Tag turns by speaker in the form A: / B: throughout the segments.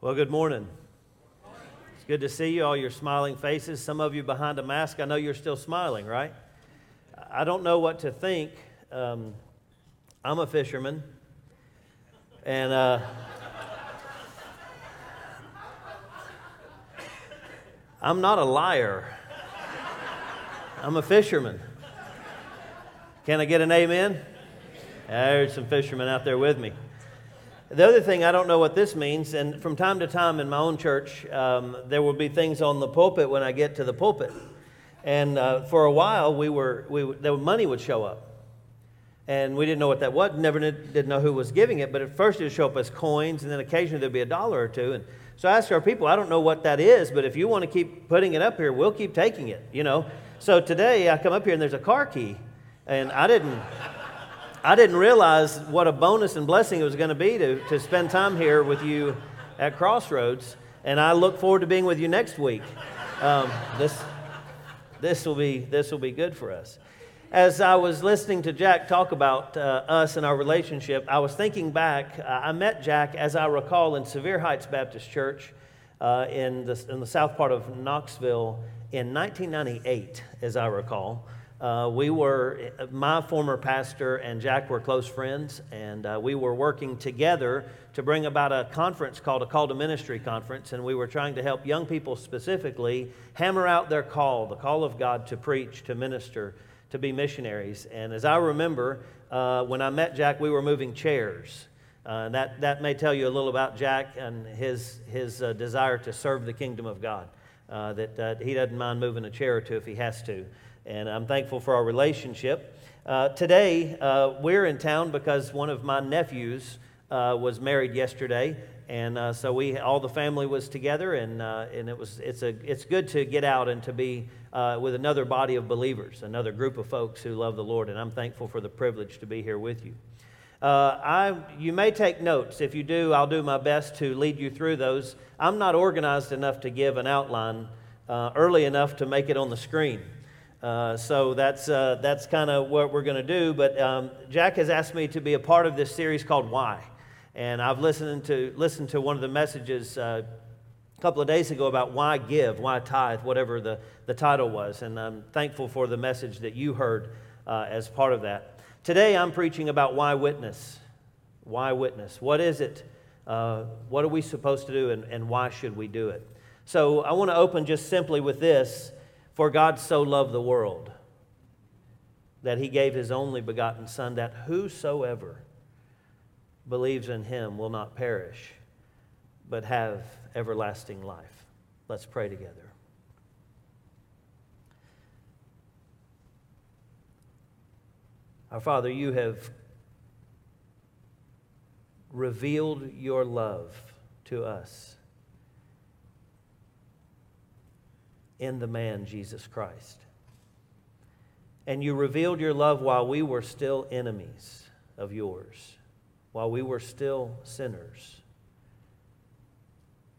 A: Well, good morning. It's good to see you, all your smiling faces. Some of you behind a mask, I know you're still smiling, right? I don't know what to think. Um, I'm a fisherman, and uh, I'm not a liar. I'm a fisherman. Can I get an amen? There's some fishermen out there with me. The other thing, I don't know what this means, and from time to time in my own church, um, there will be things on the pulpit when I get to the pulpit. And uh, for a while, we were, we, the money would show up. And we didn't know what that was, never did, didn't know who was giving it, but at first it would show up as coins, and then occasionally there'd be a dollar or two. And so I asked our people, I don't know what that is, but if you want to keep putting it up here, we'll keep taking it, you know. So today I come up here and there's a car key, and I didn't. I didn't realize what a bonus and blessing it was going to be to, to spend time here with you at Crossroads. And I look forward to being with you next week. Um, this, this, will be, this will be good for us. As I was listening to Jack talk about uh, us and our relationship, I was thinking back. Uh, I met Jack, as I recall, in Sevier Heights Baptist Church uh, in, the, in the south part of Knoxville in 1998, as I recall. Uh, we were, my former pastor and Jack were close friends, and uh, we were working together to bring about a conference called a Call to Ministry Conference, and we were trying to help young people specifically hammer out their call, the call of God to preach, to minister, to be missionaries. And as I remember, uh, when I met Jack, we were moving chairs. Uh, that, that may tell you a little about Jack and his, his uh, desire to serve the kingdom of God, uh, that he doesn't mind moving a chair or two if he has to and I'm thankful for our relationship. Uh, today, uh, we're in town because one of my nephews was married yesterday, and uh, so we all the family was together, and uh, and it was it's a it's good to get out and to be uh, with another body of believers, another group of folks who love the Lord, and I'm thankful for the privilege to be here with you. I, you may take notes. If you do, I'll do my best to lead you through those. I'm not organized enough to give an outline early enough to make it on the screen. Uh, so that's, uh, that's kind of what we're going to do. But um, Jack has asked me to be a part of this series called Why. And I've listened to, listened to one of the messages uh, a couple of days ago about why give, why tithe, whatever the, the title was. And I'm thankful for the message that you heard uh, as part of that. Today I'm preaching about why witness. Why witness? What is it? Uh, what are we supposed to do and, and why should we do it? So I want to open just simply with this. For God so loved the world that he gave his only begotten Son, that whosoever believes in him will not perish, but have everlasting life. Let's pray together. Our Father, you have revealed your love to us in the man, Jesus Christ. And you revealed your love while we were still enemies of yours, while we were still sinners.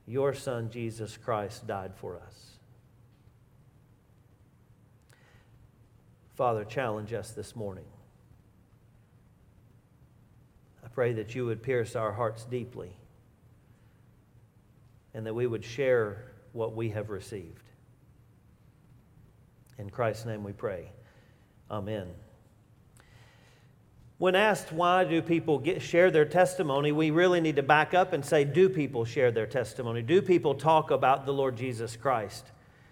A: Your Son, Jesus Christ, died for us. Father, challenge us this morning. I pray that you would pierce our hearts deeply and that we would share what we have received. In Christ's name we pray. Amen. When asked why do people get, share their testimony, we really need to back up and say, do people share their testimony? Do people talk about the Lord Jesus Christ?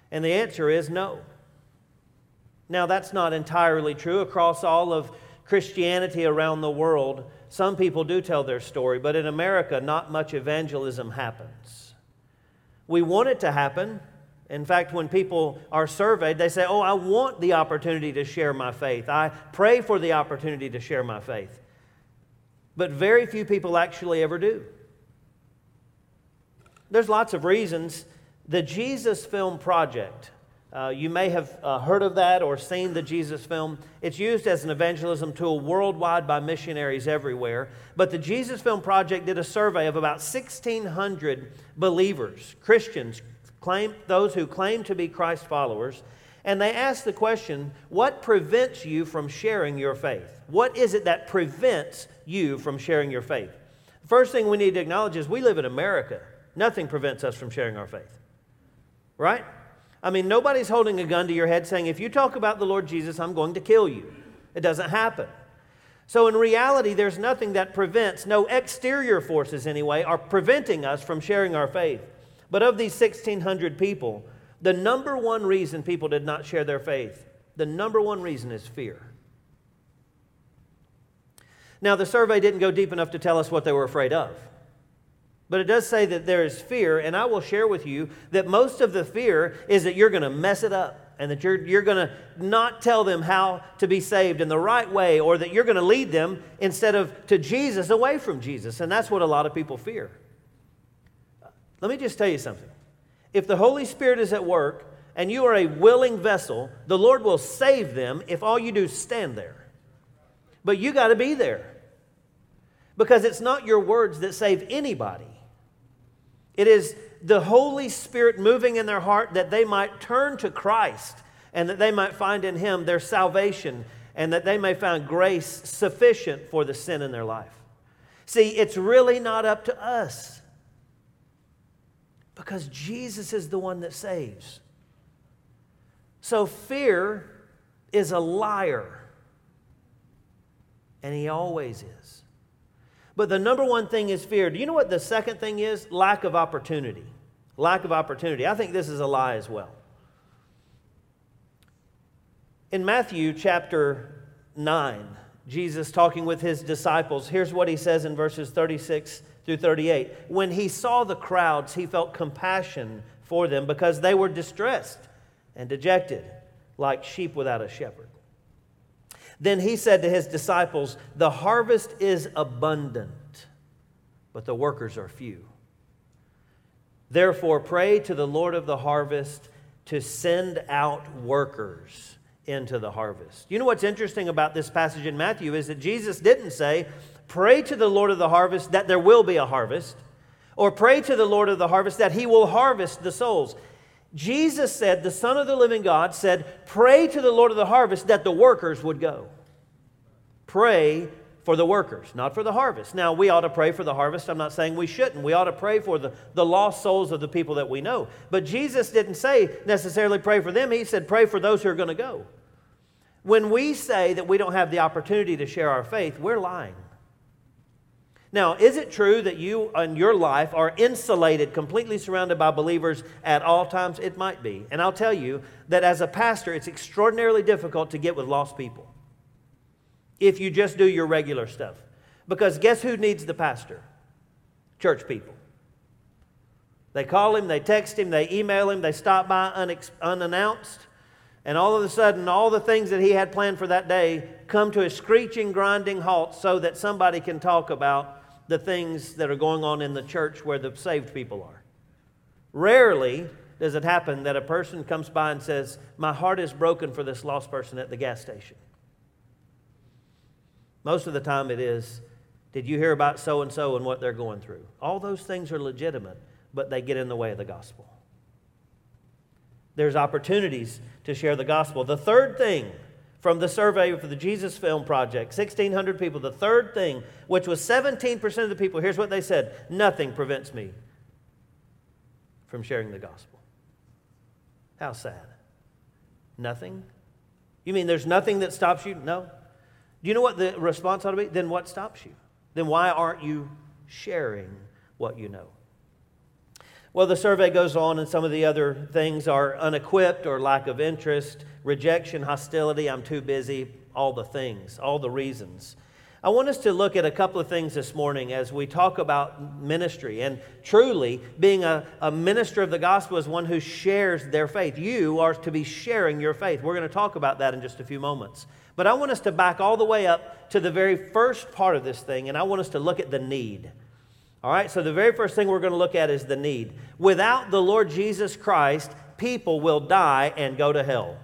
A: And the answer is no. Now, that's not entirely true across all of Christianity around the world. Some people do tell their story, but in America, not much evangelism happens. We want it to happen. In fact, when people are surveyed, they say, Oh, I want the opportunity to share my faith. I pray for the opportunity to share my faith. But very few people actually ever do. There's lots of reasons. The Jesus Film Project, uh, you may have uh, heard of that or seen the Jesus film. It's used as an evangelism tool worldwide by missionaries everywhere. But the Jesus Film Project did a survey of about 1,600 believers, Christians, claim, those who claim to be Christ followers, and they ask the question what prevents you from sharing your faith? What is it that prevents you from sharing your faith? The first thing we need to acknowledge is we live in America. Nothing prevents us from sharing our faith. Right? I mean, nobody's holding a gun to your head saying, if you talk about the Lord Jesus, I'm going to kill you. It doesn't happen. So, in reality, there's nothing that prevents, no exterior forces anyway, are preventing us from sharing our faith. But of these 1,600 people, the number one reason people did not share their faith, the number one reason is fear. Now, the survey didn't go deep enough to tell us what they were afraid of. But it does say that there is fear, and I will share with you that most of the fear is that you're going to mess it up and that you're, you're going to not tell them how to be saved in the right way, or that you're going to lead them instead of to Jesus away from Jesus. And that's what a lot of people fear. Let me just tell you something. If the Holy Spirit is at work and you are a willing vessel, the Lord will save them if all you do is stand there. But you got to be there because it's not your words that save anybody. It is the Holy Spirit moving in their heart that they might turn to Christ and that they might find in Him their salvation and that they may find grace sufficient for the sin in their life. See, it's really not up to us because Jesus is the one that saves. So fear is a liar, and he always is. But the number one thing is fear. Do you know what the second thing is? Lack of opportunity. Lack of opportunity. I think this is a lie as well. In Matthew chapter 9, Jesus talking with his disciples, here's what he says in verses 36 through 38. When he saw the crowds, he felt compassion for them because they were distressed and dejected, like sheep without a shepherd. Then he said to his disciples, The harvest is abundant, but the workers are few. Therefore, pray to the Lord of the harvest to send out workers into the harvest. You know what's interesting about this passage in Matthew is that Jesus didn't say, Pray to the Lord of the harvest that there will be a harvest, or pray to the Lord of the harvest that he will harvest the souls. Jesus said, the Son of the living God said, Pray to the Lord of the harvest that the workers would go. Pray for the workers, not for the harvest. Now, we ought to pray for the harvest. I'm not saying we shouldn't. We ought to pray for the, the lost souls of the people that we know. But Jesus didn't say necessarily pray for them, He said pray for those who are going to go. When we say that we don't have the opportunity to share our faith, we're lying. Now, is it true that you and your life are insulated, completely surrounded by believers at all times? It might be. And I'll tell you that as a pastor, it's extraordinarily difficult to get with lost people if you just do your regular stuff. Because guess who needs the pastor? Church people. They call him, they text him, they email him, they stop by unannounced, and all of a sudden, all the things that he had planned for that day come to a screeching, grinding halt so that somebody can talk about the things that are going on in the church where the saved people are. Rarely does it happen that a person comes by and says, My heart is broken for this lost person at the gas station. Most of the time it is, Did you hear about so and so and what they're going through? All those things are legitimate, but they get in the way of the gospel. There's opportunities to share the gospel. The third thing from the survey for the Jesus Film Project 1,600 people. The third thing, which was 17% of the people, here's what they said nothing prevents me from sharing the gospel. How sad. Nothing? You mean there's nothing that stops you? No. Do you know what the response ought to be? Then what stops you? Then why aren't you sharing what you know? Well, the survey goes on, and some of the other things are unequipped or lack of interest, rejection, hostility, I'm too busy, all the things, all the reasons. I want us to look at a couple of things this morning as we talk about ministry. And truly, being a, a minister of the gospel is one who shares their faith. You are to be sharing your faith. We're going to talk about that in just a few moments. But I want us to back all the way up to the very first part of this thing, and I want us to look at the need. All right, so the very first thing we're going to look at is the need. Without the Lord Jesus Christ, people will die and go to hell.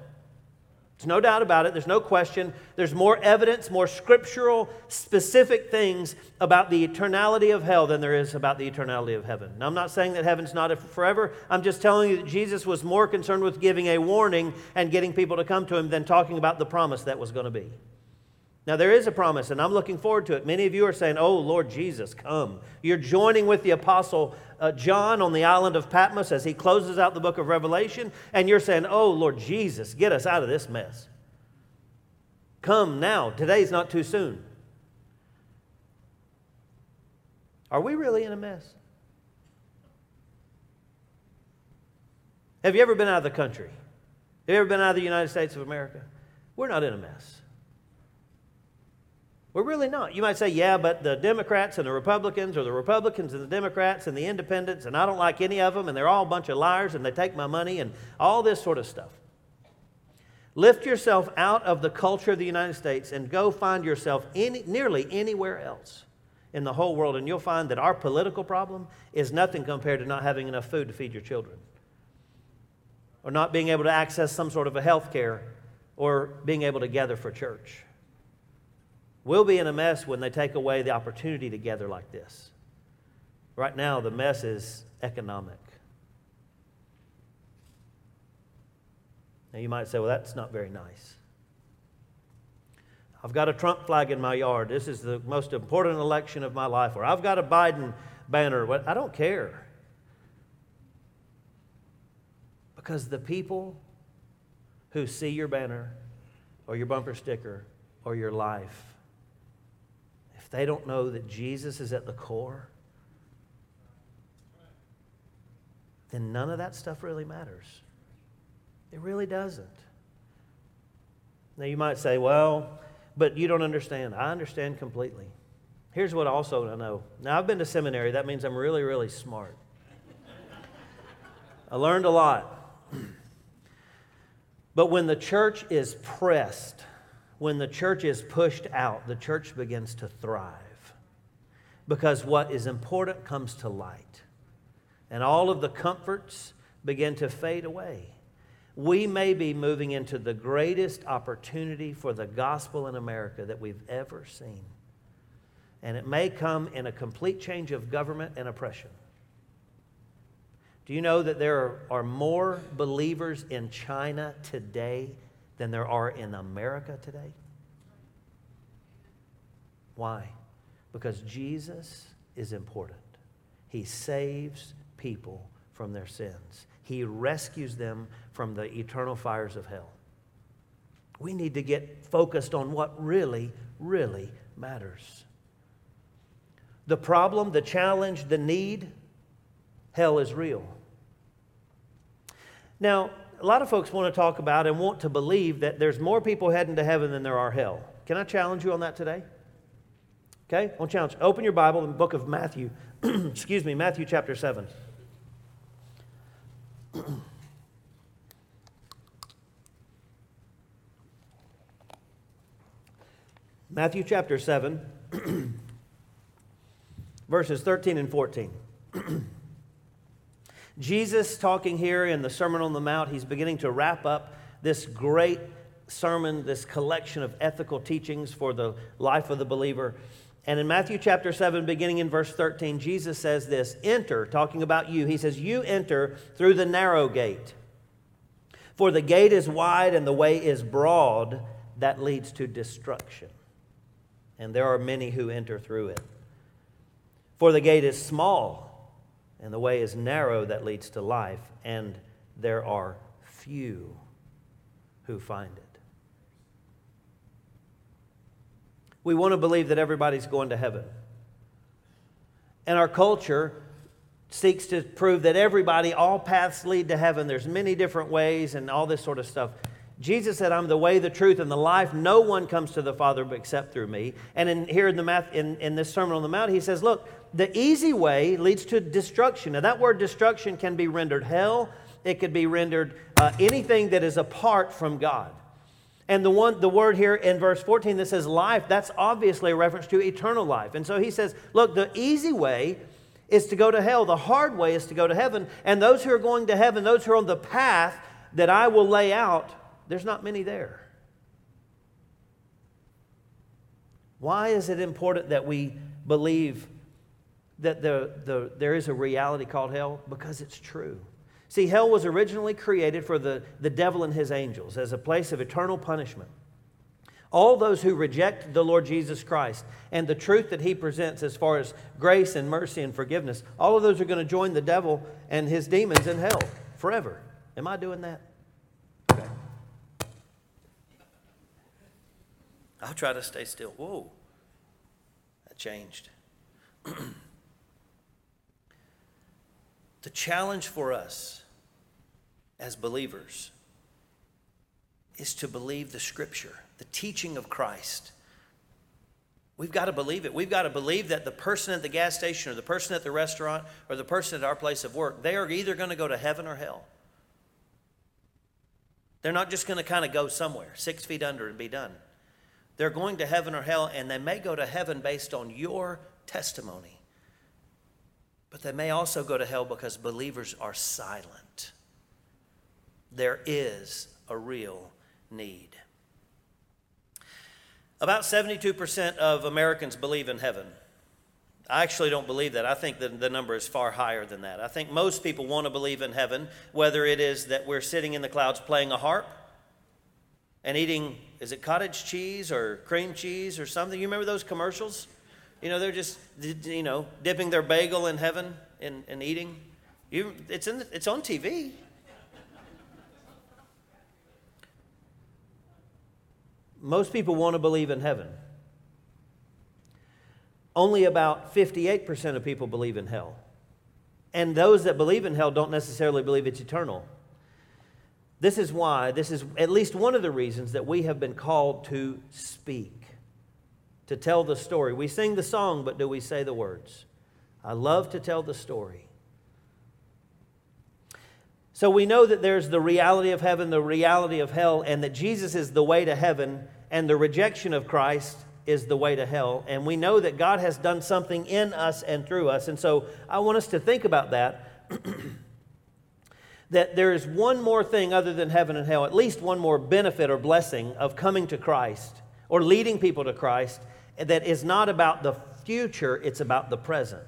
A: There's no doubt about it. There's no question. There's more evidence, more scriptural, specific things about the eternality of hell than there is about the eternality of heaven. Now, I'm not saying that heaven's not forever. I'm just telling you that Jesus was more concerned with giving a warning and getting people to come to him than talking about the promise that was going to be. Now, there is a promise, and I'm looking forward to it. Many of you are saying, Oh, Lord Jesus, come. You're joining with the Apostle uh, John on the island of Patmos as he closes out the book of Revelation, and you're saying, Oh, Lord Jesus, get us out of this mess. Come now. Today's not too soon. Are we really in a mess? Have you ever been out of the country? Have you ever been out of the United States of America? We're not in a mess. We're really not. You might say, yeah, but the Democrats and the Republicans, or the Republicans and the Democrats and the independents, and I don't like any of them, and they're all a bunch of liars, and they take my money, and all this sort of stuff. Lift yourself out of the culture of the United States and go find yourself any, nearly anywhere else in the whole world, and you'll find that our political problem is nothing compared to not having enough food to feed your children, or not being able to access some sort of a health care, or being able to gather for church. We'll be in a mess when they take away the opportunity to gather like this. Right now, the mess is economic. Now, you might say, well, that's not very nice. I've got a Trump flag in my yard. This is the most important election of my life. Or I've got a Biden banner. I don't care. Because the people who see your banner or your bumper sticker or your life if they don't know that Jesus is at the core, then none of that stuff really matters. It really doesn't. Now, you might say, well, but you don't understand. I understand completely. Here's what also I know. Now, I've been to seminary. That means I'm really, really smart. I learned a lot. But when the church is pressed, when the church is pushed out, the church begins to thrive. Because what is important comes to light, and all of the comforts begin to fade away. We may be moving into the greatest opportunity for the gospel in America that we've ever seen. And it may come in a complete change of government and oppression. Do you know that there are more believers in China today than there are in America today. Why? Because Jesus is important. He saves people from their sins, He rescues them from the eternal fires of hell. We need to get focused on what really, really matters. The problem, the challenge, the need, hell is real. Now, a lot of folks want to talk about and want to believe that there's more people heading to heaven than there are hell. Can I challenge you on that today? Okay, I want to challenge. Open your Bible in the book of Matthew. Excuse me, Matthew chapter 7. Matthew chapter 7, verses 13 and 14. Jesus, talking here in the Sermon on the Mount, he's beginning to wrap up this great sermon, this collection of ethical teachings for the life of the believer. And in Matthew chapter 7, beginning in verse 13, Jesus says this Enter, talking about you. He says, You enter through the narrow gate. For the gate is wide and the way is broad that leads to destruction. And there are many who enter through it. For the gate is small and the way is narrow that leads to life, and there are few who find it. We want to believe that everybody's going to heaven. And our culture seeks to prove that everybody, all paths lead to heaven. There's many different ways and all this sort of stuff. Jesus said, I'm the way, the truth, and the life. No one comes to the Father except through me. And in, here in, the math, in, in this Sermon on the Mount, he says, Look, the easy way leads to destruction. Now, that word destruction can be rendered hell, it could be rendered uh, anything that is apart from God. And the one the word here in verse 14 that says life, that's obviously a reference to eternal life. And so he says, look, the easy way is to go to hell. The hard way is to go to heaven. And those who are going to heaven, those who are on the path that I will lay out, there's not many there. Why is it important that we believe that the, the, there is a reality called hell? Because it's true. See, hell was originally created for the, the devil and his angels as a place of eternal punishment. All those who reject the Lord Jesus Christ and the truth that he presents as far as grace and mercy and forgiveness, all of those are going to join the devil and his demons in hell forever. Am I doing that? I'll try to stay still. Whoa, that changed. the challenge for us as believers is to believe the scripture, the teaching of Christ. We've got to believe it. We've got to believe that the person at the gas station or the person at the restaurant or the person at our place of work, they are either going to go to heaven or hell. They're not just going to kind of go somewhere, six feet under, and be done. They're going to heaven or hell, and they may go to heaven based on your testimony. But they may also go to hell because believers are silent. There is a real need. About 72% of Americans believe in heaven. I actually don't believe that. I think that the number is far higher than that. I think most people want to believe in heaven, whether it is that we're sitting in the clouds playing a harp and eating, is it cottage cheese or cream cheese or something? You remember those commercials? You know, they're just, you know, dipping their bagel in heaven and, and eating. You, it's, in the, it's on TV. Most people want to believe in heaven. Only about 58% of people believe in hell. And those that believe in hell don't necessarily believe it's eternal. This is why, this is at least one of the reasons that we have been called to speak, to tell the story. We sing the song, but do we say the words? I love to tell the story. So we know that there's the reality of heaven, the reality of hell, and that Jesus is the way to heaven and the rejection of Christ is the way to hell. And we know that God has done something in us and through us. And so I want us to think about that. that there is one more thing other than heaven and hell, at least one more benefit or blessing of coming to Christ or leading people to Christ that is not about the future, it's about the present.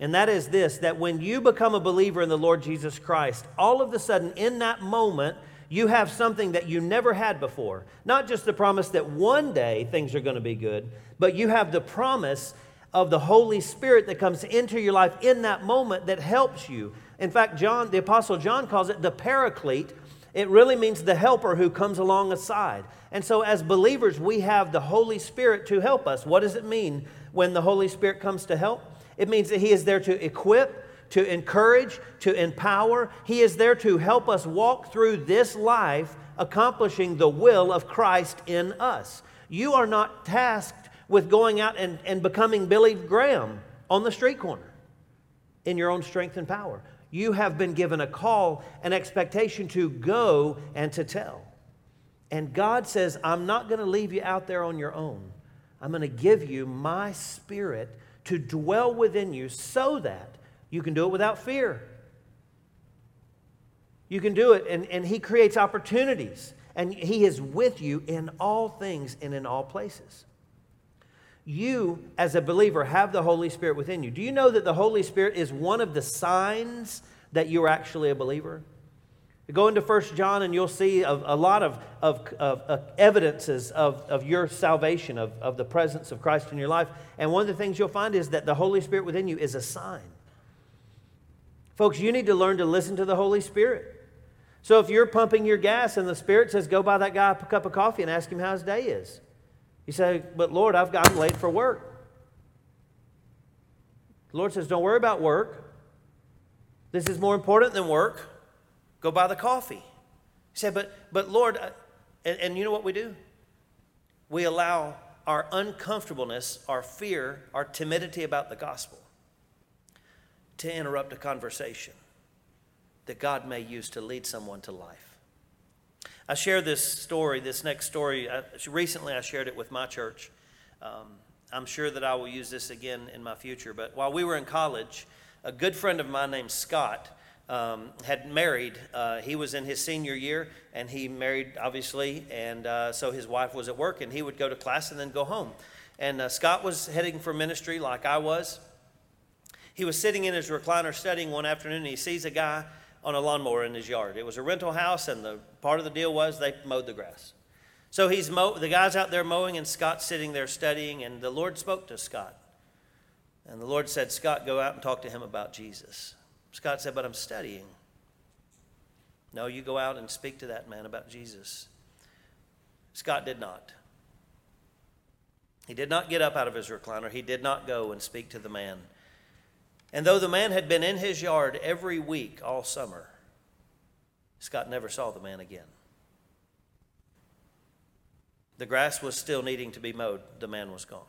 A: And that is this that when you become a believer in the Lord Jesus Christ, all of a sudden in that moment, you have something that you never had before. Not just the promise that one day things are going to be good, but you have the promise of the Holy Spirit that comes into your life in that moment that helps you. In fact, John, the Apostle John calls it the paraclete. It really means the helper who comes along alongside. And so, as believers, we have the Holy Spirit to help us. What does it mean when the Holy Spirit comes to help? It means that He is there to equip, to encourage, to empower. He is there to help us walk through this life accomplishing the will of Christ in us. You are not tasked with going out and, and becoming Billy Graham on the street corner in your own strength and power. You have been given a call, an expectation to go and to tell. And God says, I'm not going to leave you out there on your own. I'm going to give you my spirit to dwell within you so that you can do it without fear. You can do it, and, and He creates opportunities, and He is with you in all things and in all places. You, as a believer, have the Holy Spirit within you. Do you know that the Holy Spirit is one of the signs that you're actually a believer? Go into First John and you'll see a, a lot of, of, of, of, evidences of, of your salvation, of, of the presence of Christ in your life. And one of the things you'll find is that the Holy Spirit within you is a sign. Folks, you need to learn to listen to the Holy Spirit. So if you're pumping your gas and the Spirit says, go buy that guy a cup of coffee and ask him how his day is. You say, but Lord, I've got, I'm late for work. The Lord says, don't worry about work. This is more important than work. Go buy the coffee. He said, but, but Lord, uh, and, and you know what we do? We allow our uncomfortableness, our fear, our timidity about the gospel to interrupt a conversation that God may use to lead someone to life. I share this story, this next story. I, recently, I shared it with my church. Um, I'm sure that I will use this again in my future. But while we were in college, a good friend of mine named Scott um, had married. Uh, he was in his senior year, and he married, obviously, and uh, so his wife was at work, and he would go to class and then go home. And uh, Scott was heading for ministry like I was. He was sitting in his recliner studying one afternoon, and he sees a guy on a lawnmower in his yard. It was a rental house, and the part of the deal was they mowed the grass. So he's mow, the guy's out there mowing, and Scott's sitting there studying, and the Lord spoke to Scott. And the Lord said, Scott, go out and talk to him about Jesus. Scott said, But I'm studying. No, you go out and speak to that man about Jesus. Scott did not. He did not get up out of his recliner. He did not go and speak to the man. And though the man had been in his yard every week all summer, Scott never saw the man again. The grass was still needing to be mowed, the man was gone.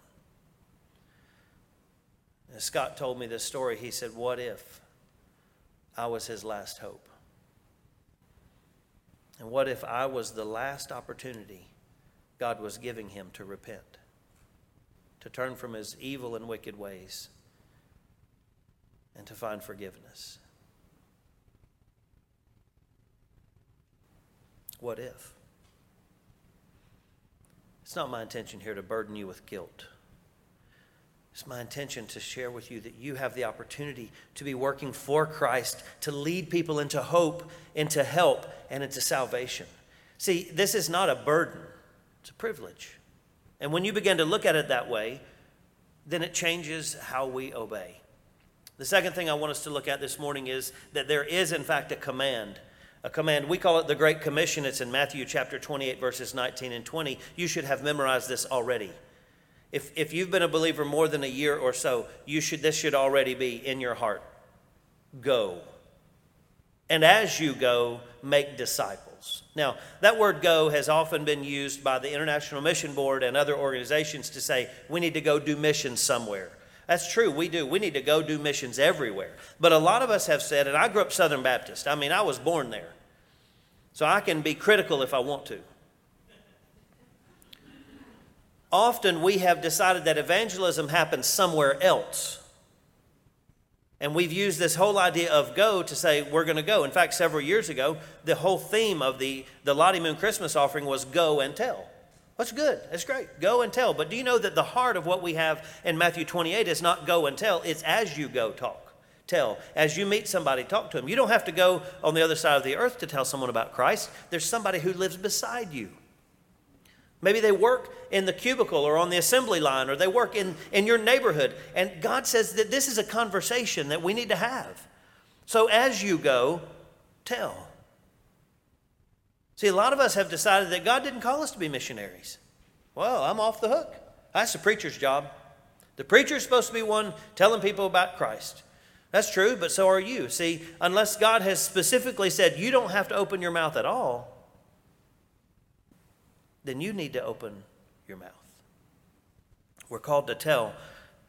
A: As Scott told me this story, he said, What if I was his last hope? And what if I was the last opportunity God was giving him to repent, to turn from his evil and wicked ways, and to find forgiveness? What if? It's not my intention here to burden you with guilt. It's my intention to share with you that you have the opportunity to be working for Christ, to lead people into hope, into help, and into salvation. See, this is not a burden, it's a privilege. And when you begin to look at it that way, then it changes how we obey. The second thing I want us to look at this morning is that there is, in fact, a command. A command. We call it the Great Commission. It's in Matthew chapter 28, verses 19 and 20. You should have memorized this already. If, if you've been a believer more than a year or so, you should, this should already be in your heart. Go. And as you go, make disciples. Now, that word go has often been used by the International Mission Board and other organizations to say we need to go do missions somewhere. That's true, we do. We need to go do missions everywhere. But a lot of us have said, and I grew up Southern Baptist, I mean, I was born there. So I can be critical if I want to often we have decided that evangelism happens somewhere else. And we've used this whole idea of go to say we're going to go. In fact, several years ago, the whole theme of the, the Lottie Moon Christmas offering was go and tell. That's good. That's great. Go and tell. But do you know that the heart of what we have in Matthew 28 is not go and tell, it's as you go talk. Tell. As you meet somebody, talk to them. You don't have to go on the other side of the earth to tell someone about Christ. There's somebody who lives beside you. Maybe they work in the cubicle or on the assembly line or they work in, in your neighborhood. And God says that this is a conversation that we need to have. So as you go, tell. See, a lot of us have decided that God didn't call us to be missionaries. Well, I'm off the hook. That's the preacher's job. The preacher's supposed to be one telling people about Christ. That's true, but so are you. See, unless God has specifically said you don't have to open your mouth at all, then you need to open your mouth. We're called to tell.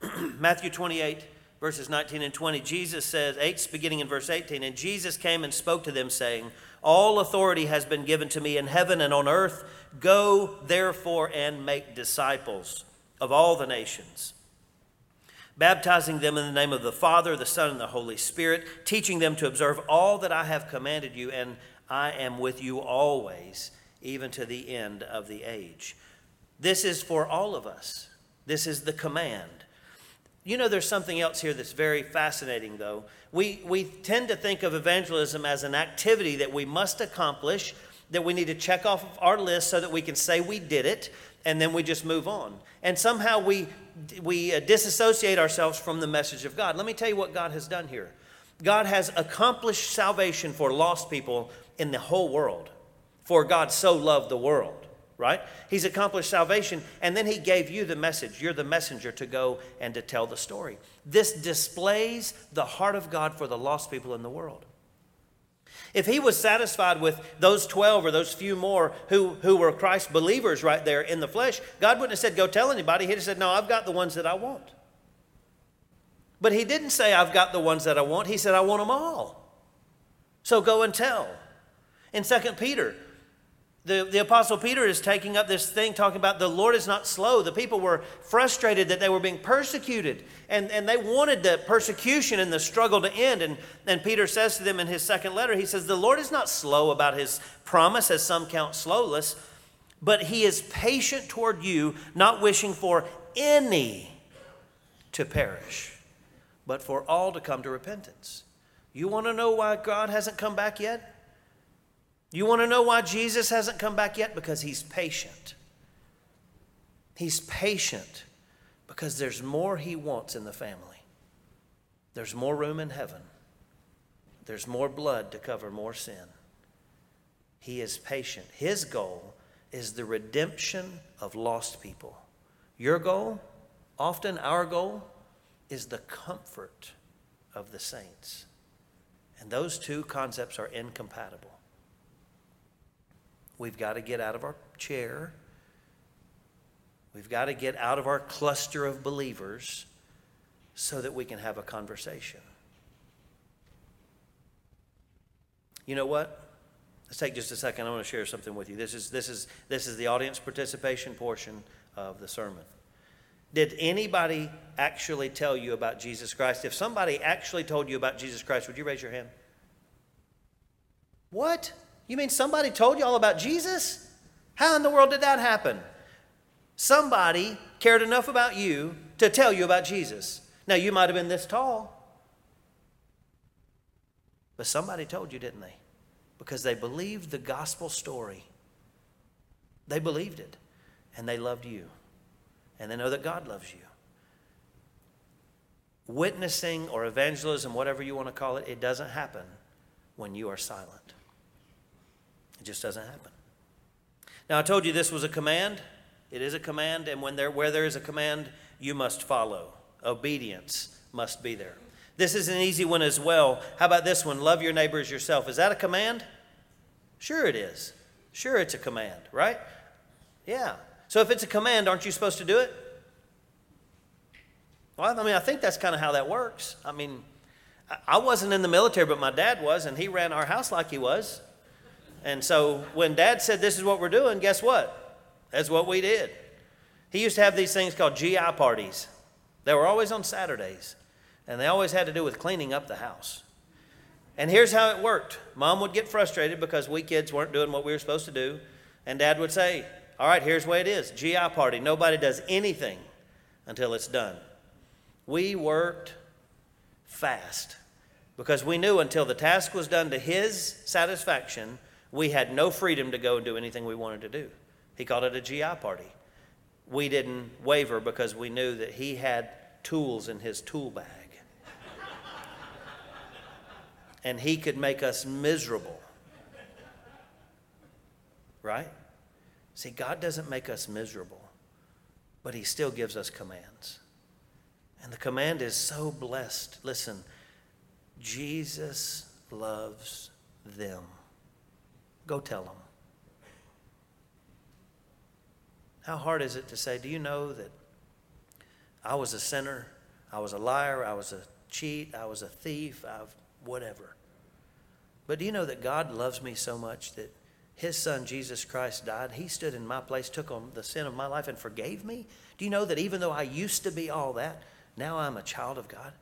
A: Matthew 28, verses 19 and 20, Jesus says, 8, beginning in verse 18, and Jesus came and spoke to them, saying, All authority has been given to me in heaven and on earth. Go, therefore, and make disciples of all the nations baptizing them in the name of the Father, the Son, and the Holy Spirit, teaching them to observe all that I have commanded you, and I am with you always, even to the end of the age. This is for all of us. This is the command. You know, there's something else here that's very fascinating, though. We, we tend to think of evangelism as an activity that we must accomplish, that we need to check off of our list so that we can say we did it, and then we just move on. And somehow we, we uh, disassociate ourselves from the message of God. Let me tell you what God has done here God has accomplished salvation for lost people in the whole world. For God so loved the world, right? He's accomplished salvation, and then He gave you the message. You're the messenger to go and to tell the story. This displays the heart of God for the lost people in the world. If he was satisfied with those 12 or those few more who, who were Christ believers right there in the flesh, God wouldn't have said, Go tell anybody. He'd have said, No, I've got the ones that I want. But he didn't say, I've got the ones that I want. He said, I want them all. So go and tell. In 2 Peter, The, the Apostle Peter is taking up this thing talking about the Lord is not slow. The people were frustrated that they were being persecuted, and, and they wanted the persecution and the struggle to end. And, and Peter says to them in his second letter, he says, The Lord is not slow about his promise, as some count slowness, but he is patient toward you, not wishing for any to perish, but for all to come to repentance. You want to know why God hasn't come back yet? You want to know why Jesus hasn't come back yet? Because he's patient. He's patient because there's more he wants in the family. There's more room in heaven. There's more blood to cover more sin. He is patient. His goal is the redemption of lost people. Your goal, often our goal, is the comfort of the saints. And those two concepts are incompatible. We've got to get out of our chair. We've got to get out of our cluster of believers so that we can have a conversation. You know what? Let's take just a second. I want to share something with you. This is, this is, this is the audience participation portion of the sermon. Did anybody actually tell you about Jesus Christ? If somebody actually told you about Jesus Christ, would you raise your hand? What? You mean somebody told you all about Jesus? How in the world did that happen? Somebody cared enough about you to tell you about Jesus. Now, you might have been this tall, but somebody told you, didn't they? Because they believed the gospel story. They believed it, and they loved you, and they know that God loves you. Witnessing or evangelism, whatever you want to call it, it doesn't happen when you are silent. It just doesn't happen. Now, I told you this was a command. It is a command, and when there, where there is a command, you must follow. Obedience must be there. This is an easy one as well. How about this one? Love your neighbor as yourself. Is that a command? Sure, it is. Sure, it's a command, right? Yeah. So if it's a command, aren't you supposed to do it? Well, I mean, I think that's kind of how that works. I mean, I wasn't in the military, but my dad was, and he ran our house like he was. And so when dad said, This is what we're doing, guess what? That's what we did. He used to have these things called GI parties. They were always on Saturdays, and they always had to do with cleaning up the house. And here's how it worked Mom would get frustrated because we kids weren't doing what we were supposed to do, and dad would say, All right, here's the way it is GI party. Nobody does anything until it's done. We worked fast because we knew until the task was done to his satisfaction, we had no freedom to go and do anything we wanted to do. He called it a GI party. We didn't waver because we knew that he had tools in his tool bag. and he could make us miserable. Right? See, God doesn't make us miserable, but he still gives us commands. And the command is so blessed. Listen, Jesus loves them. Go tell them. How hard is it to say, Do you know that I was a sinner? I was a liar. I was a cheat. I was a thief. I've whatever. But do you know that God loves me so much that his son Jesus Christ died? He stood in my place, took on the sin of my life, and forgave me? Do you know that even though I used to be all that, now I'm a child of God?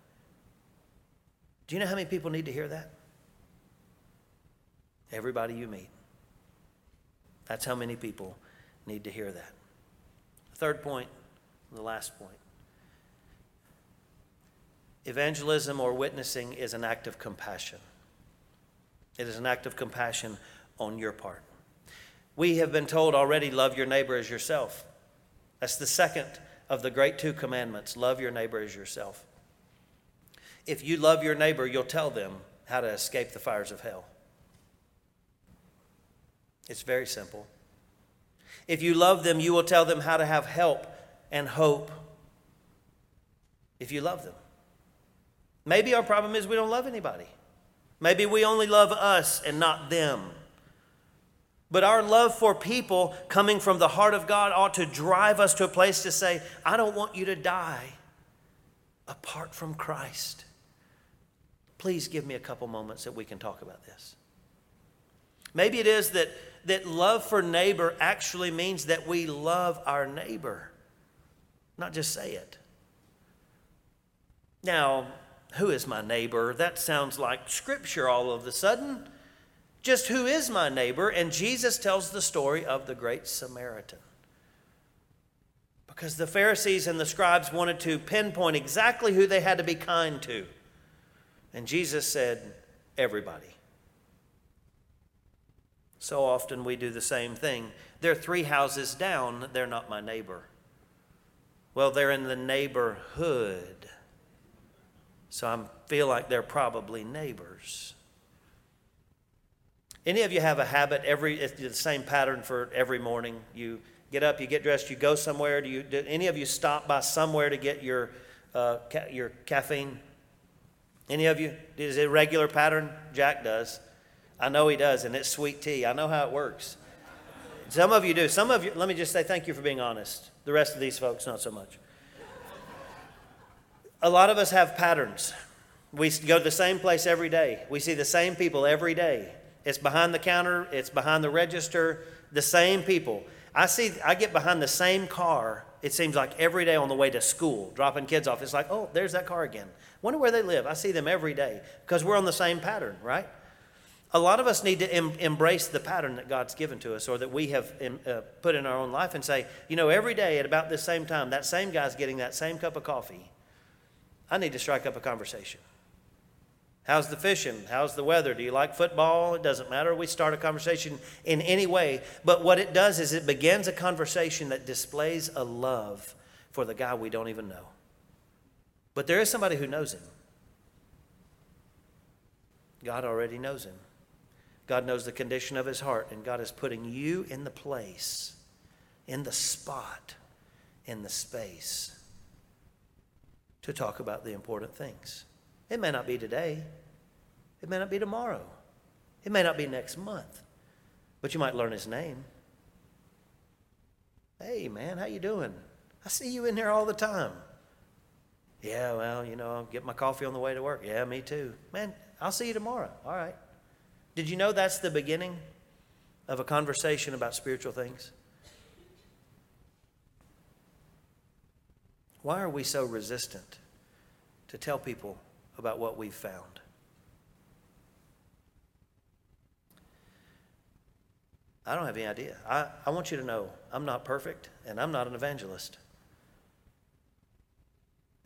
A: Do you know how many people need to hear that? Everybody you meet. That's how many people need to hear that. Third point, the last point. Evangelism or witnessing is an act of compassion. It is an act of compassion on your part. We have been told already love your neighbor as yourself. That's the second of the great two commandments love your neighbor as yourself. If you love your neighbor, you'll tell them how to escape the fires of hell. It's very simple. If you love them, you will tell them how to have help and hope. If you love them. Maybe our problem is we don't love anybody. Maybe we only love us and not them. But our love for people coming from the heart of God ought to drive us to a place to say, I don't want you to die apart from Christ. Please give me a couple moments that we can talk about this. Maybe it is that, that love for neighbor actually means that we love our neighbor, not just say it. Now, who is my neighbor? That sounds like scripture all of a sudden. Just who is my neighbor? And Jesus tells the story of the Great Samaritan. Because the Pharisees and the scribes wanted to pinpoint exactly who they had to be kind to. And Jesus said, Everybody. So often we do the same thing. They're three houses down, they're not my neighbor. Well, they're in the neighborhood. So I feel like they're probably neighbors. Any of you have a habit every it's the same pattern for every morning? You get up, you get dressed, you go somewhere. Do you? Do any of you stop by somewhere to get your uh, ca- your caffeine? Any of you? Is it a regular pattern? Jack does. I know he does, and it's sweet tea. I know how it works. Some of you do. Some of you. Let me just say thank you for being honest. The rest of these folks, not so much. A lot of us have patterns. We go to the same place every day. We see the same people every day. It's behind the counter, it's behind the register, the same people. I see I get behind the same car, it seems like every day on the way to school, dropping kids off. It's like, "Oh, there's that car again." Wonder where they live. I see them every day because we're on the same pattern, right? A lot of us need to em- embrace the pattern that God's given to us or that we have uh, put in our own life and say, you know, every day at about this same time, that same guy's getting that same cup of coffee. I need to strike up a conversation. How's the fishing? How's the weather? Do you like football? It doesn't matter. We start a conversation in any way. But what it does is it begins a conversation that displays a love for the guy we don't even know. But there is somebody who knows him. God already knows him. God knows the condition of his heart, and God is putting you in the place, in the spot, in the space to talk about the important things. It may not be today. It may not be tomorrow. It may not be next month. But you might learn his name. Hey man, how you doing? I see you in here all the time. Yeah, well, you know, I'll get my coffee on the way to work. Yeah, me too. Man, I'll see you tomorrow. All right. Did you know that's the beginning of a conversation about spiritual things? Why are we so resistant to tell people about what we've found? I don't have any idea. I, I want you to know I'm not perfect and I'm not an evangelist.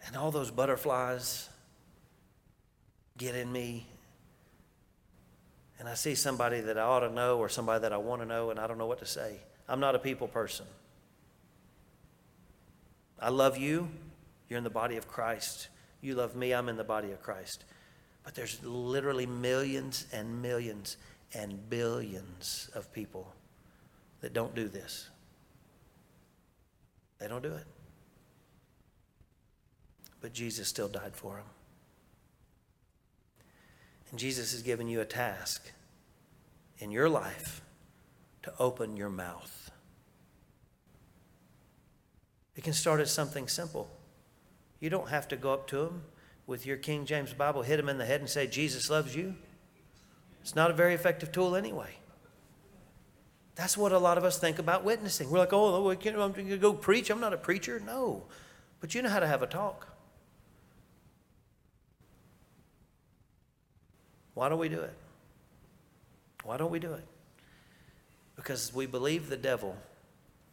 A: And all those butterflies get in me. And I see somebody that I ought to know or somebody that I want to know, and I don't know what to say. I'm not a people person. I love you. You're in the body of Christ. You love me. I'm in the body of Christ. But there's literally millions and millions and billions of people that don't do this. They don't do it. But Jesus still died for them. And Jesus has given you a task in your life to open your mouth. It can start as something simple. You don't have to go up to him with your King James Bible, hit him in the head, and say, Jesus loves you. It's not a very effective tool anyway. That's what a lot of us think about witnessing. We're like, oh, I'm going to go preach. I'm not a preacher. No. But you know how to have a talk. Why don't we do it? Why don't we do it? Because we believe the devil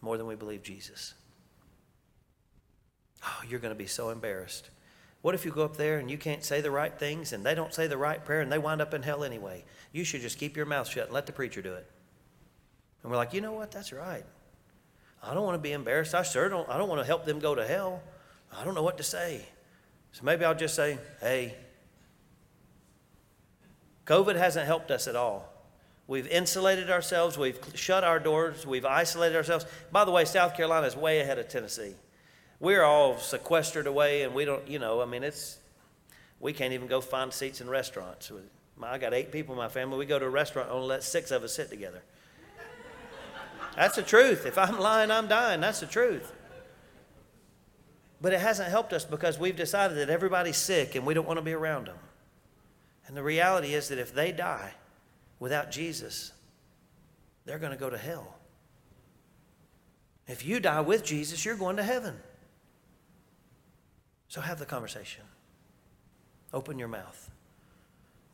A: more than we believe Jesus. Oh, you're going to be so embarrassed. What if you go up there and you can't say the right things and they don't say the right prayer and they wind up in hell anyway? You should just keep your mouth shut and let the preacher do it. And we're like, you know what? That's right. I don't want to be embarrassed. I sure don't. I don't want to help them go to hell. I don't know what to say. So maybe I'll just say, hey, COVID hasn't helped us at all. We've insulated ourselves, we've shut our doors, we've isolated ourselves. By the way, South Carolina is way ahead of Tennessee. We're all sequestered away, and we don't, you know, I mean, it's, we can't even go find seats in restaurants. I got eight people in my family. We go to a restaurant, only let six of us sit together. That's the truth. If I'm lying, I'm dying. That's the truth. But it hasn't helped us because we've decided that everybody's sick and we don't want to be around them. And the reality is that if they die without Jesus, they're going to go to hell. If you die with Jesus, you're going to heaven. So have the conversation. Open your mouth.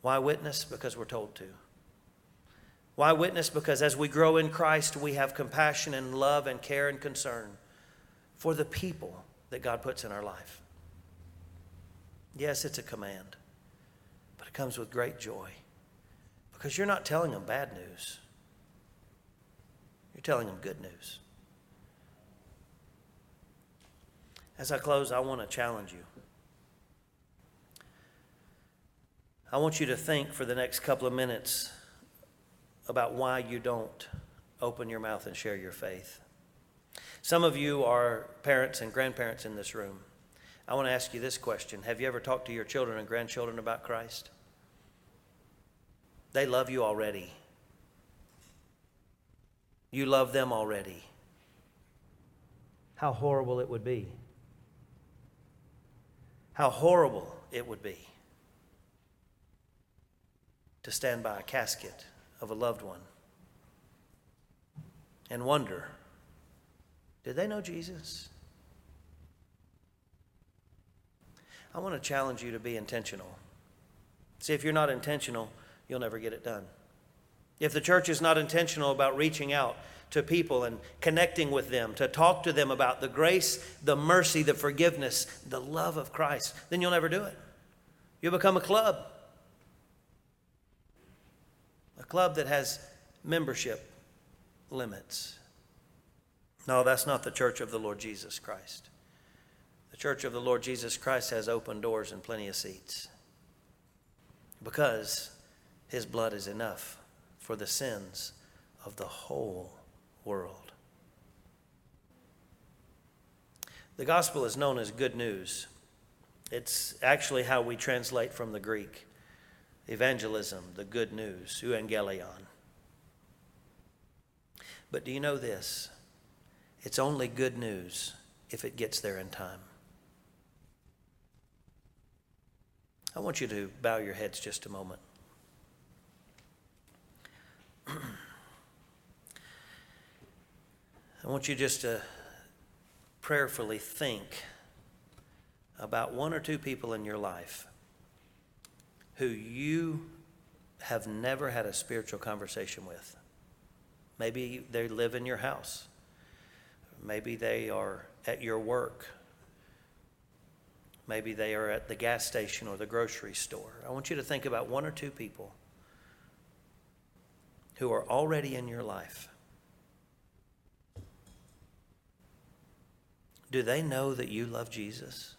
A: Why witness? Because we're told to. Why witness? Because as we grow in Christ, we have compassion and love and care and concern for the people that God puts in our life. Yes, it's a command, comes with great joy because you're not telling them bad news, you're telling them good news. As I close, I want to challenge you. I want you to think for the next couple of minutes about why you don't open your mouth and share your faith. Some of you are parents and grandparents in this room. I want to ask you this question Have you ever talked to your children and grandchildren about Christ? They love you already. You love them already. How horrible it would be how horrible it would be to stand by a casket of a loved one and wonder did they know Jesus? I want to challenge you to be intentional. See, if you're not intentional, you'll never get it done. If the church is not intentional about reaching out, to people and connecting with them, to talk to them about the grace, the mercy, the forgiveness, the love of Christ, then you'll never do it. You'll become a club. A club that has membership limits. No, that's not the church of the Lord Jesus Christ. The church of the Lord Jesus Christ has open doors and plenty of seats because his blood is enough for the sins of the whole world. The gospel is known as good news. It's actually how we translate from the Greek evangelism, the good news, euangelion. But do you know this? It's only good news if it gets there in time. I want you to bow your heads just a moment. I want you just to prayerfully think about one or two people in your life who you have never had a spiritual conversation with. Maybe they live in your house. Maybe they are at your work. Maybe they are at the gas station or the grocery store. I want you to think about one or two people who are already in your life Do they know that you love Jesus?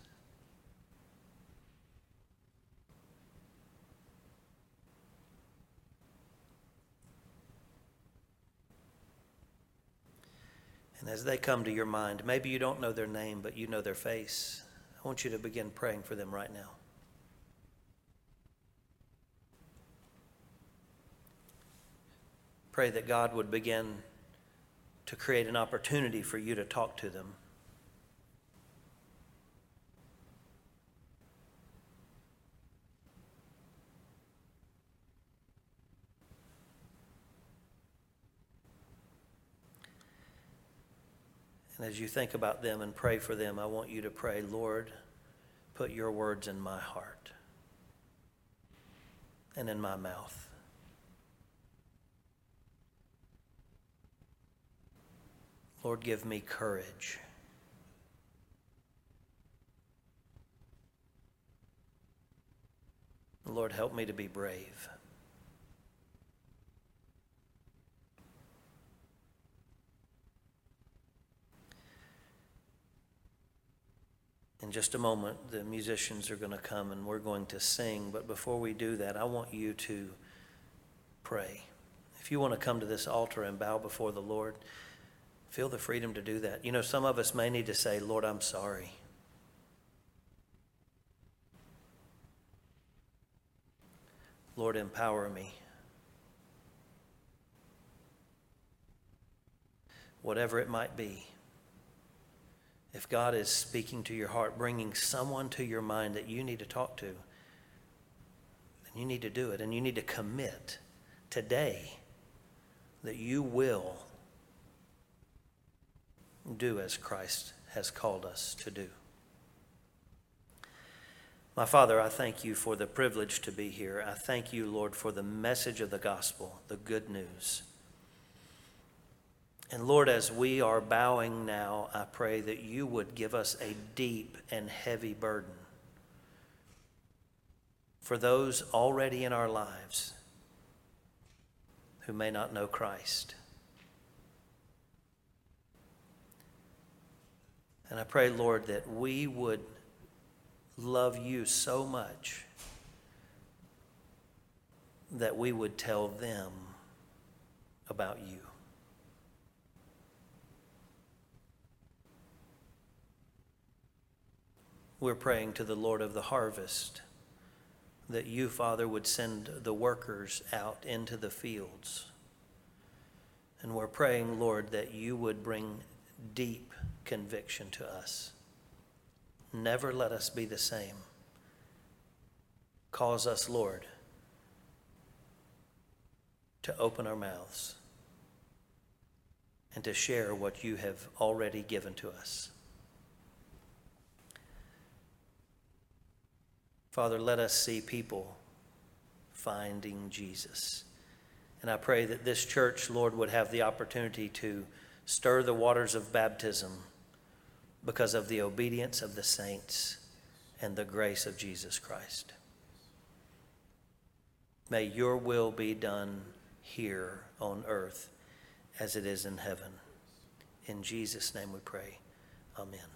A: And as they come to your mind, maybe you don't know their name, but you know their face. I want you to begin praying for them right now. Pray that God would begin to create an opportunity for you to talk to them. And as you think about them and pray for them, I want you to pray, Lord, put your words in my heart and in my mouth. Lord, give me courage. Lord, help me to be brave. In just a moment, the musicians are going to come and we're going to sing. But before we do that, I want you to pray. If you want to come to this altar and bow before the Lord, feel the freedom to do that. You know, some of us may need to say, Lord, I'm sorry. Lord, empower me. Whatever it might be. If God is speaking to your heart, bringing someone to your mind that you need to talk to, then you need to do it and you need to commit today that you will do as Christ has called us to do. My Father, I thank you for the privilege to be here. I thank you, Lord, for the message of the gospel, the good news. And Lord, as we are bowing now, I pray that you would give us a deep and heavy burden for those already in our lives who may not know Christ. And I pray, Lord, that we would love you so much that we would tell them about you. We're praying to the Lord of the harvest that you, Father, would send the workers out into the fields. And we're praying, Lord, that you would bring deep conviction to us. Never let us be the same. Cause us, Lord, to open our mouths and to share what you have already given to us. Father, let us see people finding Jesus. And I pray that this church, Lord, would have the opportunity to stir the waters of baptism because of the obedience of the saints and the grace of Jesus Christ. May your will be done here on earth as it is in heaven. In Jesus' name we pray. Amen.